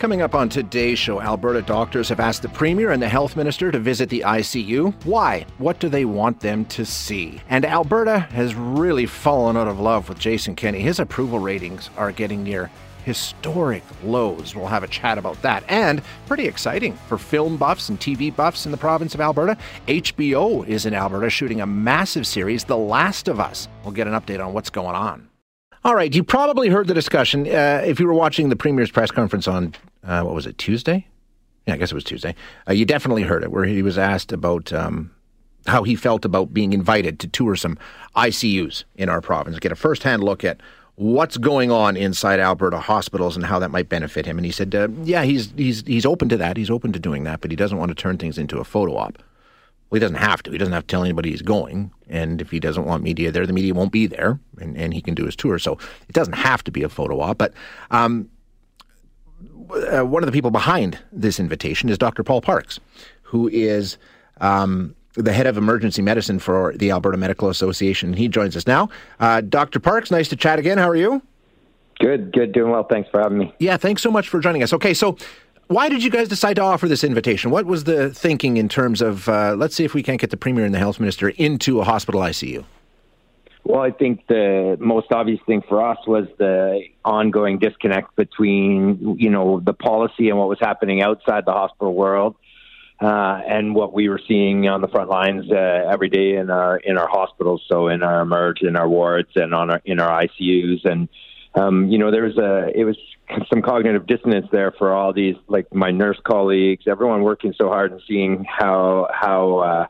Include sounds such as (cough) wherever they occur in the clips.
Coming up on today's show, Alberta doctors have asked the Premier and the Health Minister to visit the ICU. Why? What do they want them to see? And Alberta has really fallen out of love with Jason Kenney. His approval ratings are getting near historic lows. We'll have a chat about that. And pretty exciting for film buffs and TV buffs in the province of Alberta. HBO is in Alberta shooting a massive series, The Last of Us. We'll get an update on what's going on. All right, you probably heard the discussion uh, if you were watching the Premier's press conference on, uh, what was it, Tuesday? Yeah, I guess it was Tuesday. Uh, you definitely heard it, where he was asked about um, how he felt about being invited to tour some ICUs in our province, get a first hand look at what's going on inside Alberta hospitals and how that might benefit him. And he said, uh, yeah, he's, he's, he's open to that. He's open to doing that, but he doesn't want to turn things into a photo op. Well, he doesn't have to. He doesn't have to tell anybody he's going. And if he doesn't want media there, the media won't be there, and, and he can do his tour. So it doesn't have to be a photo op. But um, uh, one of the people behind this invitation is Dr. Paul Parks, who is um, the head of emergency medicine for the Alberta Medical Association. He joins us now. Uh, Dr. Parks, nice to chat again. How are you? Good, good, doing well. Thanks for having me. Yeah, thanks so much for joining us. Okay, so why did you guys decide to offer this invitation? What was the thinking in terms of uh, let's see if we can't get the premier and the health minister into a hospital ICU? Well, I think the most obvious thing for us was the ongoing disconnect between you know the policy and what was happening outside the hospital world. Uh, and what we were seeing on the front lines uh, every day in our in our hospitals, so in our emerge, in our wards, and on our in our ICUs, and um, you know, there was a it was some cognitive dissonance there for all these like my nurse colleagues, everyone working so hard and seeing how how uh,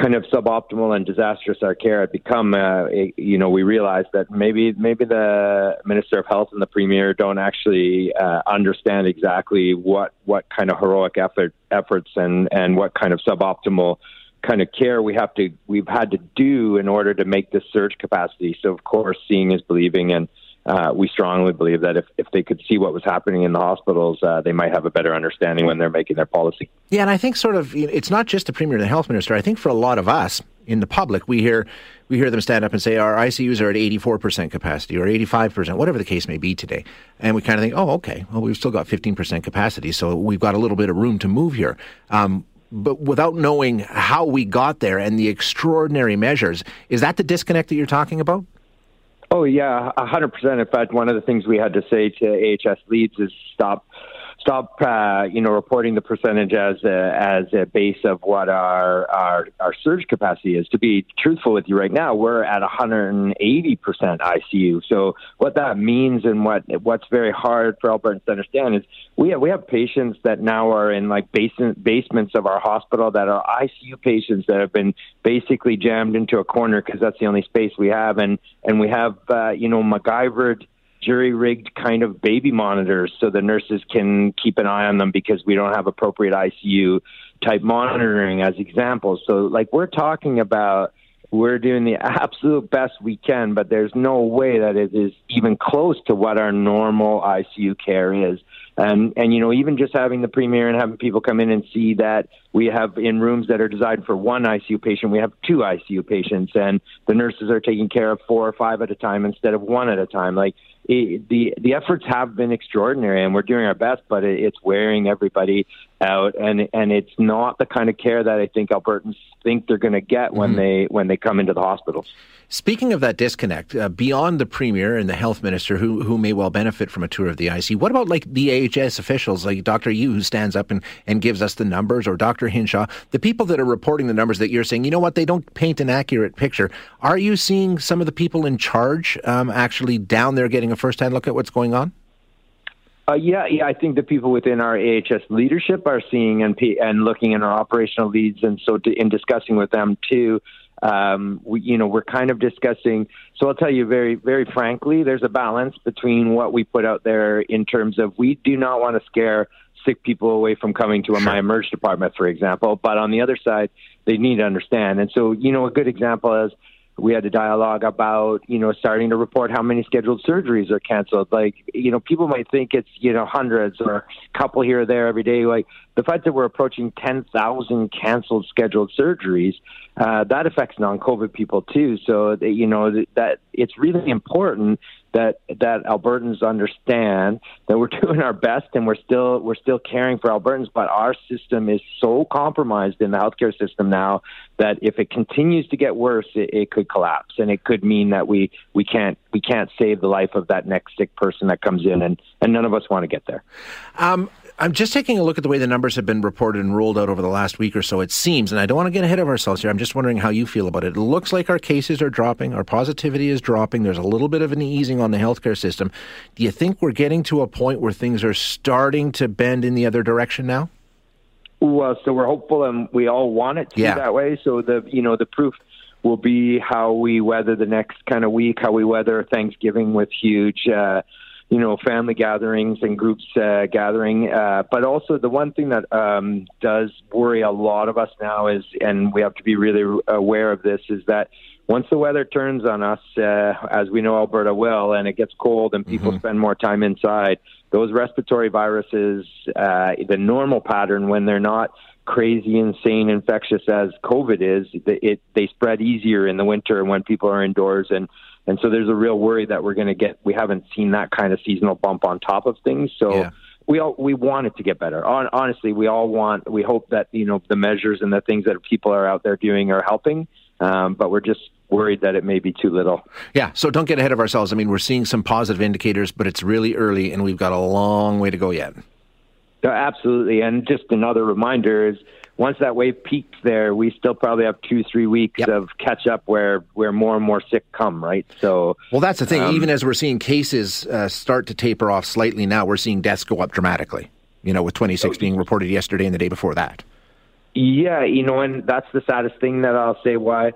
kind of suboptimal and disastrous our care had become. Uh, it, you know, we realized that maybe maybe the minister of health and the premier don't actually uh, understand exactly what what kind of heroic effort efforts and and what kind of suboptimal kind of care we have to we've had to do in order to make this surge capacity. So of course, seeing is believing and uh, we strongly believe that if, if they could see what was happening in the hospitals, uh, they might have a better understanding when they're making their policy. Yeah, and I think sort of it's not just the premier and the health minister. I think for a lot of us in the public, we hear we hear them stand up and say our ICUs are at eighty four percent capacity or eighty five percent, whatever the case may be today, and we kind of think, oh, okay, well we've still got fifteen percent capacity, so we've got a little bit of room to move here. Um, but without knowing how we got there and the extraordinary measures, is that the disconnect that you're talking about? Oh yeah, a hundred percent. In fact, one of the things we had to say to AHS leads is stop stop, uh, you know, reporting the percentage as a, as a base of what our, our our surge capacity is. To be truthful with you right now, we're at 180 percent ICU. So what that means and what what's very hard for Albertans to understand is we have we have patients that now are in like basement basements of our hospital that are ICU patients that have been basically jammed into a corner because that's the only space we have, and and we have uh, you know MacGyvered jury rigged kind of baby monitors so the nurses can keep an eye on them because we don't have appropriate ICU type monitoring as examples. So, like, we're talking about we're doing the absolute best we can, but there's no way that it is even close to what our normal ICU care is. And and you know, even just having the premier and having people come in and see that we have in rooms that are designed for one ICU patient, we have two ICU patients, and the nurses are taking care of four or five at a time instead of one at a time. Like it, the the efforts have been extraordinary, and we're doing our best, but it, it's wearing everybody out, and and it's not the kind of care that I think Albertans think they're going to get when mm-hmm. they when they come into the hospitals. Speaking of that disconnect, uh, beyond the premier and the health minister, who who may well benefit from a tour of the IC, what about like the AHS officials, like Dr. Yiu, who stands up and, and gives us the numbers, or Dr. Hinshaw, the people that are reporting the numbers that you're saying, you know what, they don't paint an accurate picture. Are you seeing some of the people in charge um, actually down there getting a first hand look at what's going on? Uh, yeah, yeah. I think the people within our AHS leadership are seeing and and looking in our operational leads, and so to, in discussing with them too um, we, you know, we're kind of discussing. So I'll tell you very, very frankly, there's a balance between what we put out there in terms of we do not want to scare sick people away from coming to a my emerge department, for example. But on the other side, they need to understand. And so, you know, a good example is we had a dialogue about you know starting to report how many scheduled surgeries are canceled. Like you know people might think it's you know hundreds or a couple here or there every day. Like the fact that we're approaching 10,000 canceled scheduled surgeries uh, that affects non-covid people too. So that, you know that it's really important that that Albertans understand that we're (laughs) doing our best and we're still we're still caring for Albertans, but our system is so compromised in the healthcare system now that if it continues to get worse, it, it could collapse, and it could mean that we we can't we can't save the life of that next sick person that comes in, and and none of us want to get there. Um, I'm just taking a look at the way the numbers have been reported and rolled out over the last week or so. It seems, and I don't want to get ahead of ourselves here. I'm just wondering how you feel about it. It looks like our cases are dropping, our positivity is dropping. There's a little bit of an easing on the healthcare system. Do you think we're getting to a point where things are starting to bend in the other direction now? Well, so we're hopeful, and we all want it to yeah. be that way. So the you know the proof will be how we weather the next kind of week, how we weather Thanksgiving with huge. Uh, you know, family gatherings and groups uh, gathering. Uh, but also, the one thing that um, does worry a lot of us now is, and we have to be really aware of this, is that once the weather turns on us, uh, as we know Alberta will, and it gets cold and people mm-hmm. spend more time inside, those respiratory viruses, uh, the normal pattern when they're not crazy, insane, infectious as COVID is, it, it they spread easier in the winter when people are indoors and and so there's a real worry that we're going to get. We haven't seen that kind of seasonal bump on top of things. So yeah. we all we want it to get better. Honestly, we all want. We hope that you know the measures and the things that people are out there doing are helping. Um, but we're just worried that it may be too little. Yeah, so don't get ahead of ourselves. I mean, we're seeing some positive indicators, but it's really early, and we've got a long way to go yet. Absolutely, and just another reminder is once that wave peaks there, we still probably have two, three weeks yep. of catch up where where more and more sick come, right? So, well, that's the thing. Um, Even as we're seeing cases uh, start to taper off slightly now, we're seeing deaths go up dramatically. You know, with 26 being reported yesterday and the day before that. Yeah, you know, and that's the saddest thing that I'll say. Why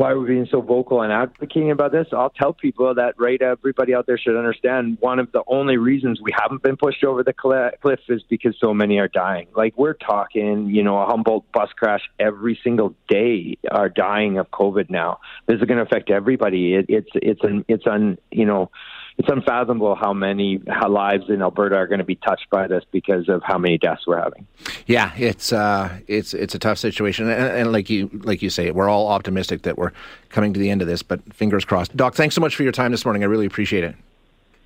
why we're being so vocal and advocating about this. I'll tell people that right everybody out there should understand one of the only reasons we haven't been pushed over the cliff is because so many are dying. Like we're talking, you know, a Humboldt bus crash every single day are dying of COVID now. This is going to affect everybody. It, it's it's an it's un you know it's unfathomable how many how lives in Alberta are going to be touched by this because of how many deaths we're having. Yeah, it's uh, it's it's a tough situation, and, and, like you like you say, we're all optimistic that we're coming to the end of this, but fingers crossed. Doc, thanks so much for your time this morning. I really appreciate it.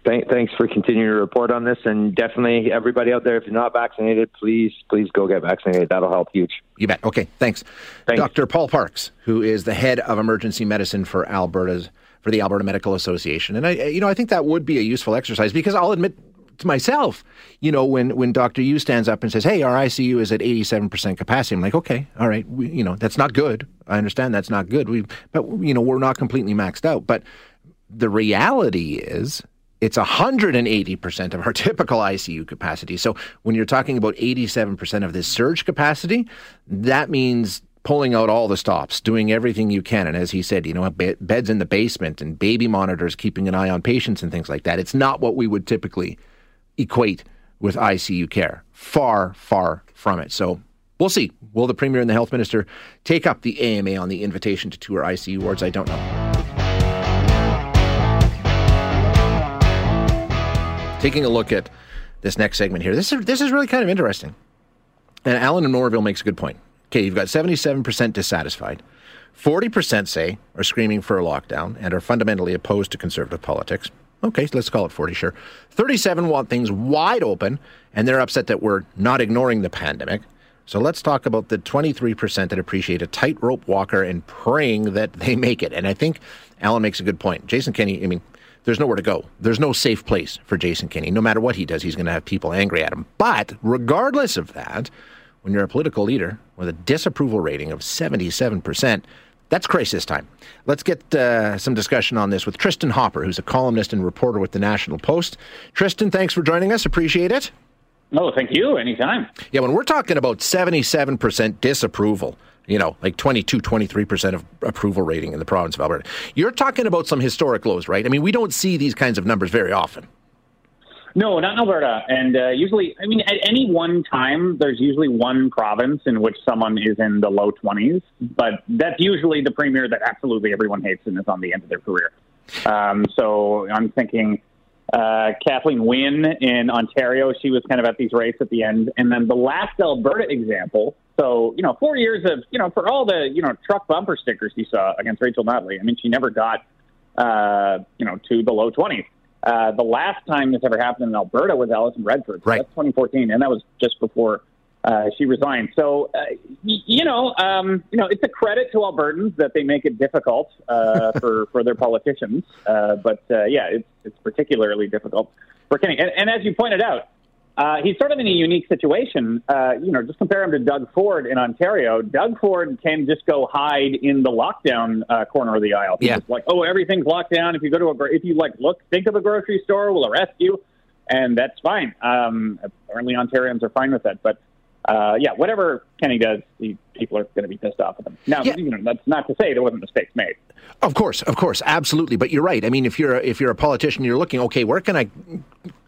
thanks for continuing to report on this, and definitely everybody out there, if you're not vaccinated, please please go get vaccinated. That'll help huge. You bet. Okay, thanks. thanks. Dr. Paul Parks, who is the head of emergency medicine for Alberta's for the Alberta Medical Association. And I, you know, I think that would be a useful exercise because I'll admit to myself, you know, when when Dr. Yiu stands up and says, "Hey, our ICU is at 87% capacity," I'm like, "Okay, all right, we, you know, that's not good. I understand that's not good. We, but you know, we're not completely maxed out. But the reality is." It's 180% of our (laughs) typical ICU capacity. So when you're talking about 87% of this surge capacity, that means pulling out all the stops, doing everything you can. And as he said, you know, beds in the basement and baby monitors, keeping an eye on patients and things like that. It's not what we would typically equate with ICU care. Far, far from it. So we'll see. Will the Premier and the Health Minister take up the AMA on the invitation to tour ICU wards? I don't know. Taking a look at this next segment here, this is, this is really kind of interesting. And Alan in Norville makes a good point. Okay, you've got 77% dissatisfied. 40% say are screaming for a lockdown and are fundamentally opposed to conservative politics. Okay, let's call it 40, sure. 37 want things wide open and they're upset that we're not ignoring the pandemic. So let's talk about the 23% that appreciate a tightrope walker and praying that they make it. And I think Alan makes a good point. Jason Kenney, I mean, there's nowhere to go. There's no safe place for Jason Kenney. No matter what he does, he's going to have people angry at him. But regardless of that, when you're a political leader with a disapproval rating of 77%, that's crisis time. Let's get uh, some discussion on this with Tristan Hopper, who's a columnist and reporter with the National Post. Tristan, thanks for joining us. Appreciate it. No, thank you. Anytime. Yeah, when we're talking about 77% disapproval you know, like 22, 23% of approval rating in the province of Alberta. You're talking about some historic lows, right? I mean, we don't see these kinds of numbers very often. No, not in Alberta. And uh, usually, I mean, at any one time, there's usually one province in which someone is in the low 20s, but that's usually the premier that absolutely everyone hates and is on the end of their career. Um, so I'm thinking uh, Kathleen Wynne in Ontario, she was kind of at these rates at the end. And then the last Alberta example, so, you know, four years of, you know, for all the, you know, truck bumper stickers you saw against Rachel Notley, I mean, she never got, uh, you know, to the low 20s. Uh, the last time this ever happened in Alberta was Alison Redford. Right. That's 2014, and that was just before uh, she resigned. So, uh, y- you know, um, you know, it's a credit to Albertans that they make it difficult uh, (laughs) for for their politicians. Uh, but uh, yeah, it's it's particularly difficult for Kenney. And, and as you pointed out, uh, he's sort of in a unique situation. Uh, you know, just compare him to Doug Ford in Ontario. Doug Ford can just go hide in the lockdown uh, corner of the aisle. He's Yeah. like, oh, everything's locked down. If you go to a, gro- if you like, look, think of a grocery store, we'll arrest you, and that's fine. Um, apparently, Ontarians are fine with that. But uh, yeah, whatever Kenney does, he, people are going to be pissed off at him. Now, Yeah. you know, that's not to say there wasn't mistakes made. Of course, of course, absolutely. But you're right. I mean, if you're a, if you're a politician, you're looking, okay, where can I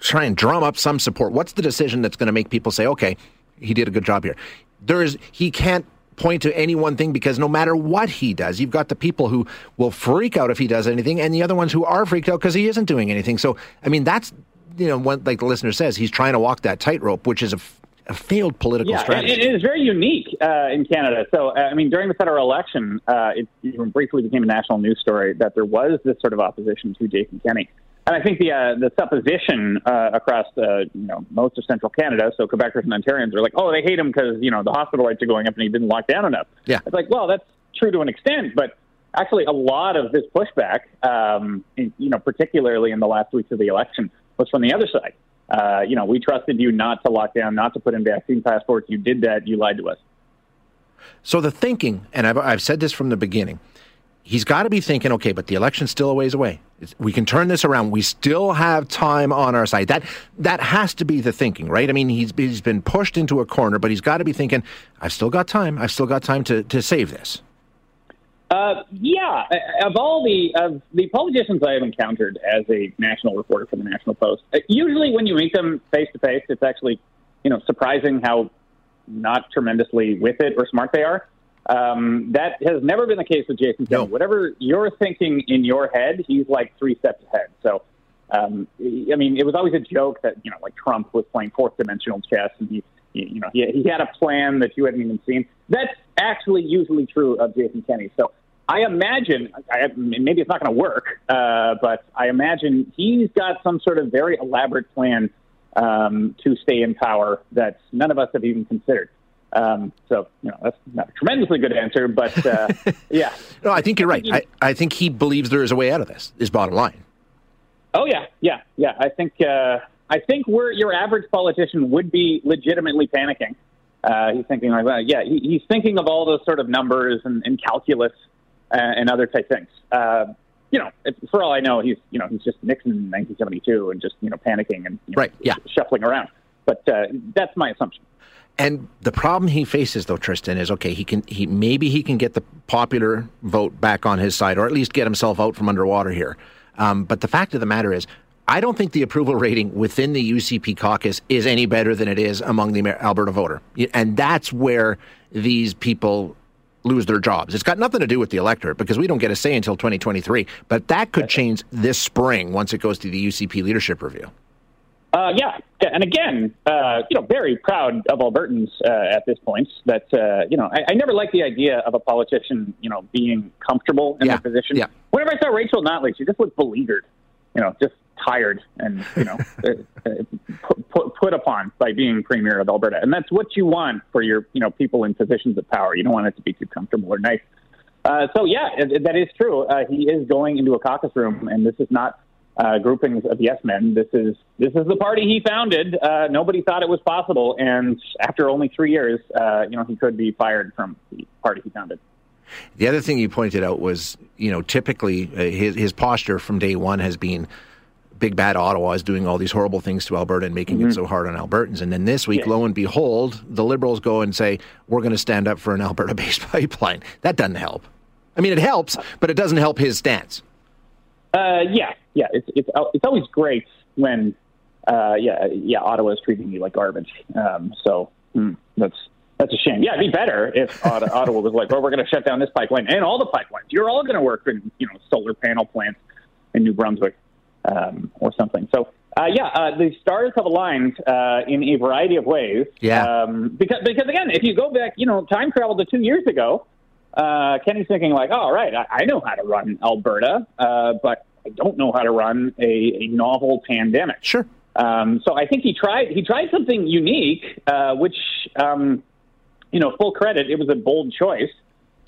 try and drum up some support? What's the decision that's going to make people say, okay, he did a good job here? There is he can't point to any one thing because no matter what he does, you've got the people who will freak out if he does anything, and the other ones who are freaked out because he isn't doing anything. So, I mean, that's you know, what, like the listener says, he's trying to walk that tightrope, which is a, f- a failed political Yeah, strategy. it, it is very unique uh, in Canada. So, uh, I mean, during the federal election, uh, it even briefly became a national news story that there was this sort of opposition to Jason Kenney. And I think the uh, the supposition uh, across uh, you know most of central Canada, so Quebecers and Ontarians are like, oh, they hate him because you know the hospital rates are going up and he didn't lock down enough. Yeah. it's like, well, that's true to an extent, but actually, a lot of this pushback, um, in, you know, particularly in the last weeks of the election, was from the other side. Uh, you know, we trusted you not to lock down, not to put in vaccine passports. You did that. You lied to us. So the thinking, and I've, I've said this from the beginning, he's got to be thinking, okay, but the election's still a ways away. We can turn this around. We still have time on our side. That that has to be the thinking, right? I mean, he's he's been pushed into a corner, but he's got to be thinking, I've still got time. I've still got time to to save this. Uh, yeah, of all the of the politicians I have encountered as a national reporter for the National Post, uh, usually when you meet them face to face, it's actually you know surprising how not tremendously with it or smart they are. Um, that has never been the case with Jason. No. Whatever you're thinking in your head, he's like three steps ahead. So, um, I mean, it was always a joke that you know, like Trump was playing fourth dimensional chess, and he, he you know, he, he had a plan that you hadn't even seen. That's actually usually true of Jason Kenney. So, I imagine, I, maybe it's not going to work, uh, but I imagine he's got some sort of very elaborate plan um, to stay in power that none of us have even considered. Um, so, you know, that's not a tremendously good answer, but uh, (laughs) yeah. No, I think you're right. I I, think he believes there is a way out of this. Is bottom line. Oh yeah, yeah, yeah. I think uh, I think where your average politician would be legitimately panicking. Uh, he's thinking like, well, yeah, he, he's thinking of all those sort of numbers and, and calculus uh, and other type things. Uh, you know, for all I know, he's you know he's just Nixon in 1972 and just you know panicking and you know, Right, yeah. shuffling around. But uh, that's my assumption. And the problem he faces, though, Tristan, is okay. He can he maybe he can get the popular vote back on his side, or at least get himself out from underwater here. Um, but the fact of the matter is, I don't think the approval rating within the UCP caucus is any better than it is among the Alberta voter, and that's where these people lose their jobs. It's got nothing to do with the electorate because we don't get a say until 2023. But that could change this spring once it goes to the UCP leadership review. Uh, yeah, and again, uh, you know, very proud of Albertans uh, at this point. That uh, you know, I, I never liked the idea of a politician, you know, being comfortable in Yeah, their position. yeah. Whenever I saw Rachel Notley, she just looked beleaguered, you know, just tired and you know, (laughs) uh, uh, put, put, upon by being premier of Alberta, and that's what you want for your, you know, people in positions of power. You don't want it to be too comfortable or nice. Uh, so yeah, it, that is true. Uh, he is going into a caucus room, and this is not uh, groupings of yes men. This is this is the party he founded. Uh, nobody thought it was possible, and after only three years, uh, you know, he could be fired from the party he founded. The other thing you pointed out was, you know, typically uh, his his posture from day one has been big bad Ottawa is doing all these horrible things to Alberta and making Mm-hmm. it so hard on Albertans. And then this week, lo and behold, the Liberals go and say, we're going to stand up for an Alberta (laughs) based pipeline. That doesn't help. I mean, it helps, but it doesn't help his stance. Uh, yeah, yeah. It's it's it's always great when, uh, yeah, yeah. Ottawa is treating you like garbage. Um, so hmm, that's that's a shame. Yeah, it'd be better if Ottawa, (laughs) Ottawa was like, well, we're going to shut down this pipeline and all the pipelines. You're all going to work in you know solar panel plants in New Brunswick um, or something. So. Uh, yeah, uh, the stars have aligned uh, in a variety of ways. Yeah. Um, because, because again, if you go back, you know, time travel to two years ago, uh, Kenney's thinking like, oh, right, I, I know how to run Alberta, uh, but I don't know how to run a, a novel pandemic. Sure. Um, so I think he tried he tried something unique, uh, which um, you know, full credit, it was a bold choice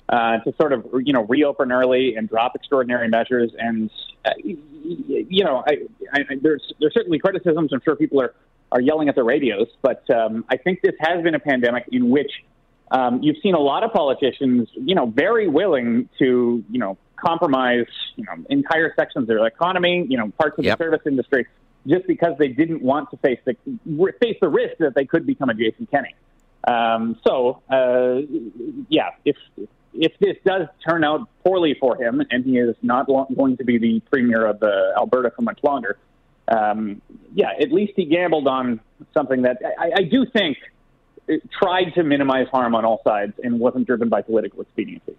uh, to sort of you know reopen early and drop extraordinary measures. And uh, you know, I, I, there's there's certainly criticisms. I'm sure people are are yelling at the radios, but um, I think this has been a pandemic in which um, you've seen a lot of politicians, you know, very willing to you know compromise you know entire sections of their economy, you know, parts of Yep. the service industry, just because they didn't want to face the face the risk that they could become a Jason Kenney. Um, so, uh, yeah, if if this does turn out poorly for him, and he is not going to be the premier of uh, Alberta for much longer, um, yeah, at least he gambled on something that I, I do think tried to minimize harm on all sides and wasn't driven by political expediency.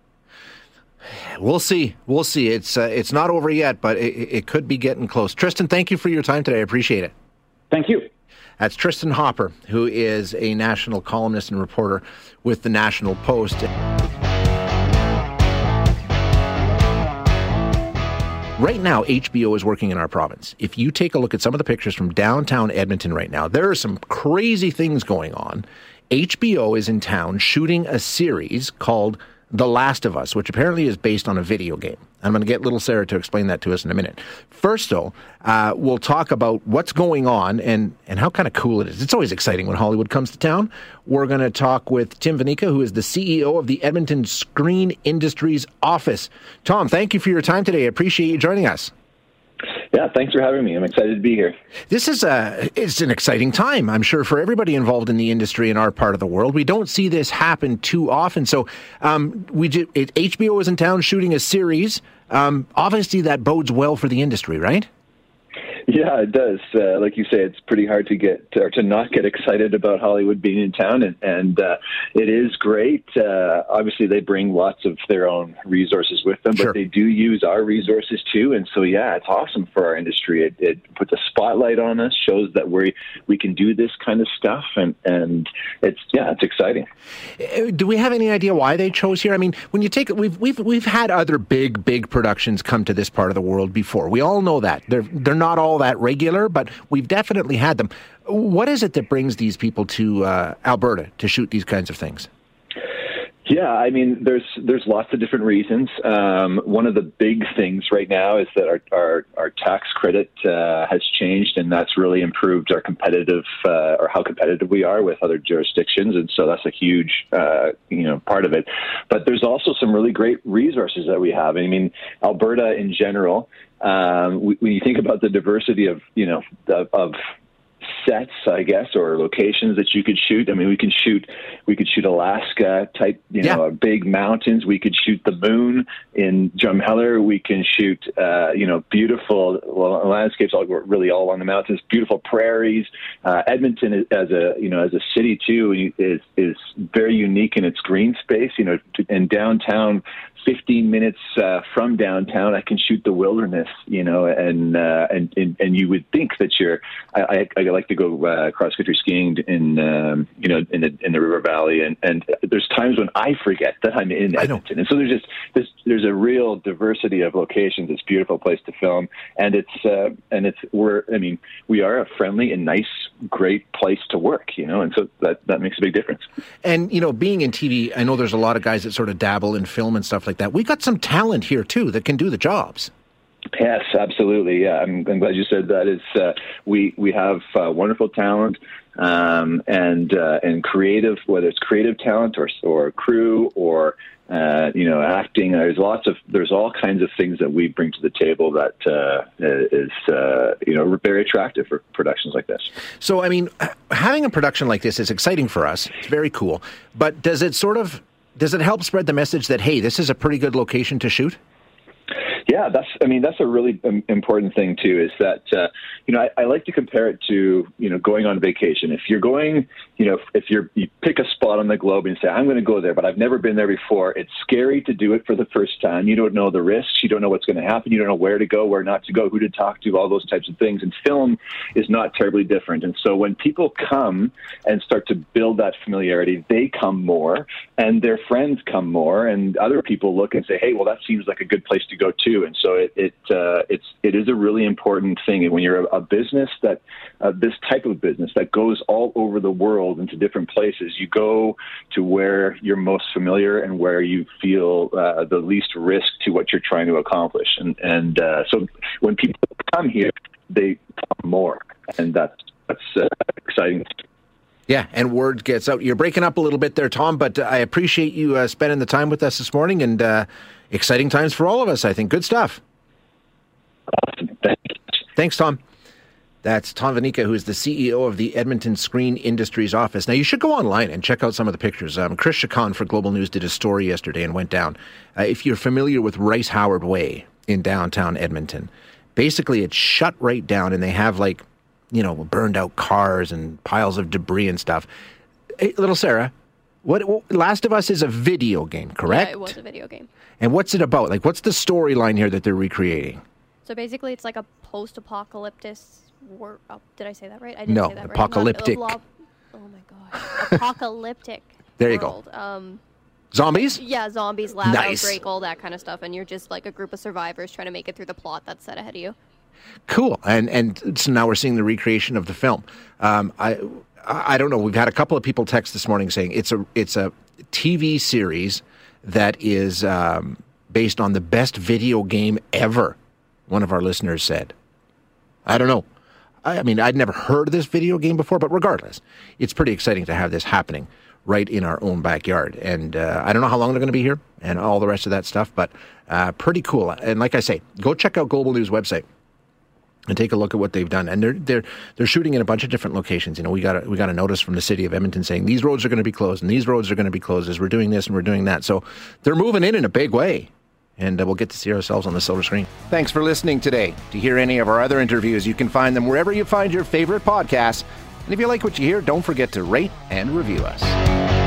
We'll see. We'll see. It's uh, it's not over yet, but it, it could be getting close. Tristan, thank you for your time today. I appreciate it. Thank you. That's Tristan Hopper, who is a national columnist and reporter with the National Post. Right now, HBO is working in our province. If you take a look at some of the pictures from downtown Edmonton right now, there are some crazy things going on. HBO is in town shooting a series called The Last of Us, which apparently is based on a video game. I'm going to get little Sarah to explain that to us in a minute. First, though, uh, we'll talk about what's going on and, and how kind of cool it is. It's always exciting when Hollywood comes to town. We're going to talk with Tim Viinikka, who is the CEO of the Edmonton Screen Industries Office. Tom, thank you for your time today. I appreciate you joining us. Yeah, thanks for having me. I'm excited to be here. This is a it's an exciting time, I'm sure, for everybody involved in the industry in our part of the world. We don't see this happen too often. So, um, we ju- it, HBO is in town shooting a series. Um, obviously, that bodes well for the industry, right? Yeah, it does. Uh, like you say, it's pretty hard to get or to not get excited about Hollywood being in town, and, and uh, it is great. Uh, obviously, they bring lots of their own resources with them, Sure. but they do use our resources too. And so, yeah, it's awesome for our industry. It, it puts a spotlight on us, shows that we we can do this kind of stuff, and and it's yeah, it's exciting. Uh, Do we have any idea why they chose here? I mean, when you take it, we've we've we've had other big big productions come to this part of the world before. We all know that they're they're not all that regular, but we've definitely had them. What is it that brings these people to uh, Alberta to shoot these kinds of things? Yeah, I mean, there's there's lots of different reasons. Um, one of the big things right now is that our our, our tax credit uh, has changed, and that's really improved our competitive uh, or how competitive we are with other jurisdictions, and so that's a huge uh, you know part of it. But there's also some really great resources that we have. I mean, Alberta in general. Um, when you think about the diversity of you know of, of sets, I guess, or locations that you could shoot. I mean, we can shoot, we could shoot Alaska type, you know, Yeah. big mountains. We could shoot the moon in Drumheller. We can shoot, uh, you know, beautiful well, landscapes, all really all along the mountains. Beautiful prairies. Uh, Edmonton is- as a, you know, as a city too is is very unique in its green space. You know, in downtown. 15 minutes uh, from downtown, I can shoot the wilderness, you know, and uh, and, and and you would think that you're. I, I, I like to go uh, cross country skiing in um, you know in the in the river valley, and and there's times when I forget that I'm in Edmonton, and so there's just there's there's a real diversity of locations. It's a beautiful place to film, and it's uh, and it's we're I mean we are a friendly and nice, great place to work, you know, and so that that makes a big difference. And you know, being in TV, I know there's a lot of guys that sort of dabble in film and stuff like that. We got some talent here too that can do the jobs. Yes, absolutely. Yeah, I'm, I'm glad you said that. It's uh, we we have uh, wonderful talent um, and uh, and creative, whether it's creative talent or or crew or uh, you know acting. There's lots of there's all kinds of things that we bring to the table that uh, is uh, you know very attractive for productions like this. So I mean, having a production like this is exciting for us. It's very cool. But does it sort of does it help spread the message that hey, this is a pretty good location to shoot? Yeah, that's. I mean, that's a really important thing too. Is that uh, you know I, I, like to compare it to you know going on vacation. If you're going, you know, if you're you pick a spot on the globe and say I'm going to go there, but I've never been there before. It's scary to do it for the first time. You don't know the risks. You don't know what's going to happen. You don't know where to go, where not to go, who to talk to, all those types of things. And film is not terribly different. And so when people come and start to build that familiarity, they come more, and their friends come more, and other people look and say, hey, well, that seems like a good place to go too and so it it uh, it's it is a really important thing. And when you're a, a business that uh, this type of business that goes all over the world into different places, you go to where you're most familiar and where you feel uh, the least risk to what you're trying to accomplish. And and uh, so when people come here, they come more, and that's that's uh, exciting. Yeah, and word gets out. You're breaking up a little bit there, Tom, but I appreciate you uh, spending the time with us this morning and exciting times for all of us, I think. Good stuff. Awesome. Thanks. Thanks, Tom. That's Tom Viinikka, who is the CEO of the Edmonton Screen Industries office. Now, you should go online and check out some of the pictures. Um, Chris Chacon for Global News did a story yesterday and went down. Uh, if you're familiar with Rice Howard Way in downtown Edmonton, basically it's shut right down and they have like you know, burned out cars and piles of debris and stuff. Hey, little Sarah, what, Last of Us is a video game, correct? Yeah, it was a video game. And what's it about? Like, what's the storyline here that they're recreating? So basically, it's like a post-apocalyptic. War- oh, did I say that right? I didn't no, say that right. apocalyptic. Lo- oh my god, apocalyptic. (laughs) there you world. go. Um, zombies? Yeah, zombies, lab nice. outbreak, all that kind of stuff, and you're just like a group of survivors trying to make it through the plot that's set ahead of you. Cool, and and so now we're seeing the recreation of the film. Um, I I don't know. We've had a couple of people text this morning saying it's a it's a TV series that is um, based on the best video game ever. One of our listeners said. I don't know. I mean, I'd never heard of this video game before, but regardless, it's pretty exciting to have this happening right in our own backyard. And uh, I don't know how long they're going to be here and all the rest of that stuff, but uh, pretty cool. And like I say, go check out Global News website and take a look at what they've done. And they're they're they're shooting in a bunch of different locations. You know, we got a, we got a notice from the city of Edmonton saying these roads are going to be closed and these roads are going to be closed as we're doing this and we're doing that. So they're moving in in a big way. And uh, we'll get to see ourselves on the silver screen. Thanks for listening today. To hear any of our other interviews, you can find them wherever you find your favorite podcasts. And if you like what you hear, don't forget to rate and review us.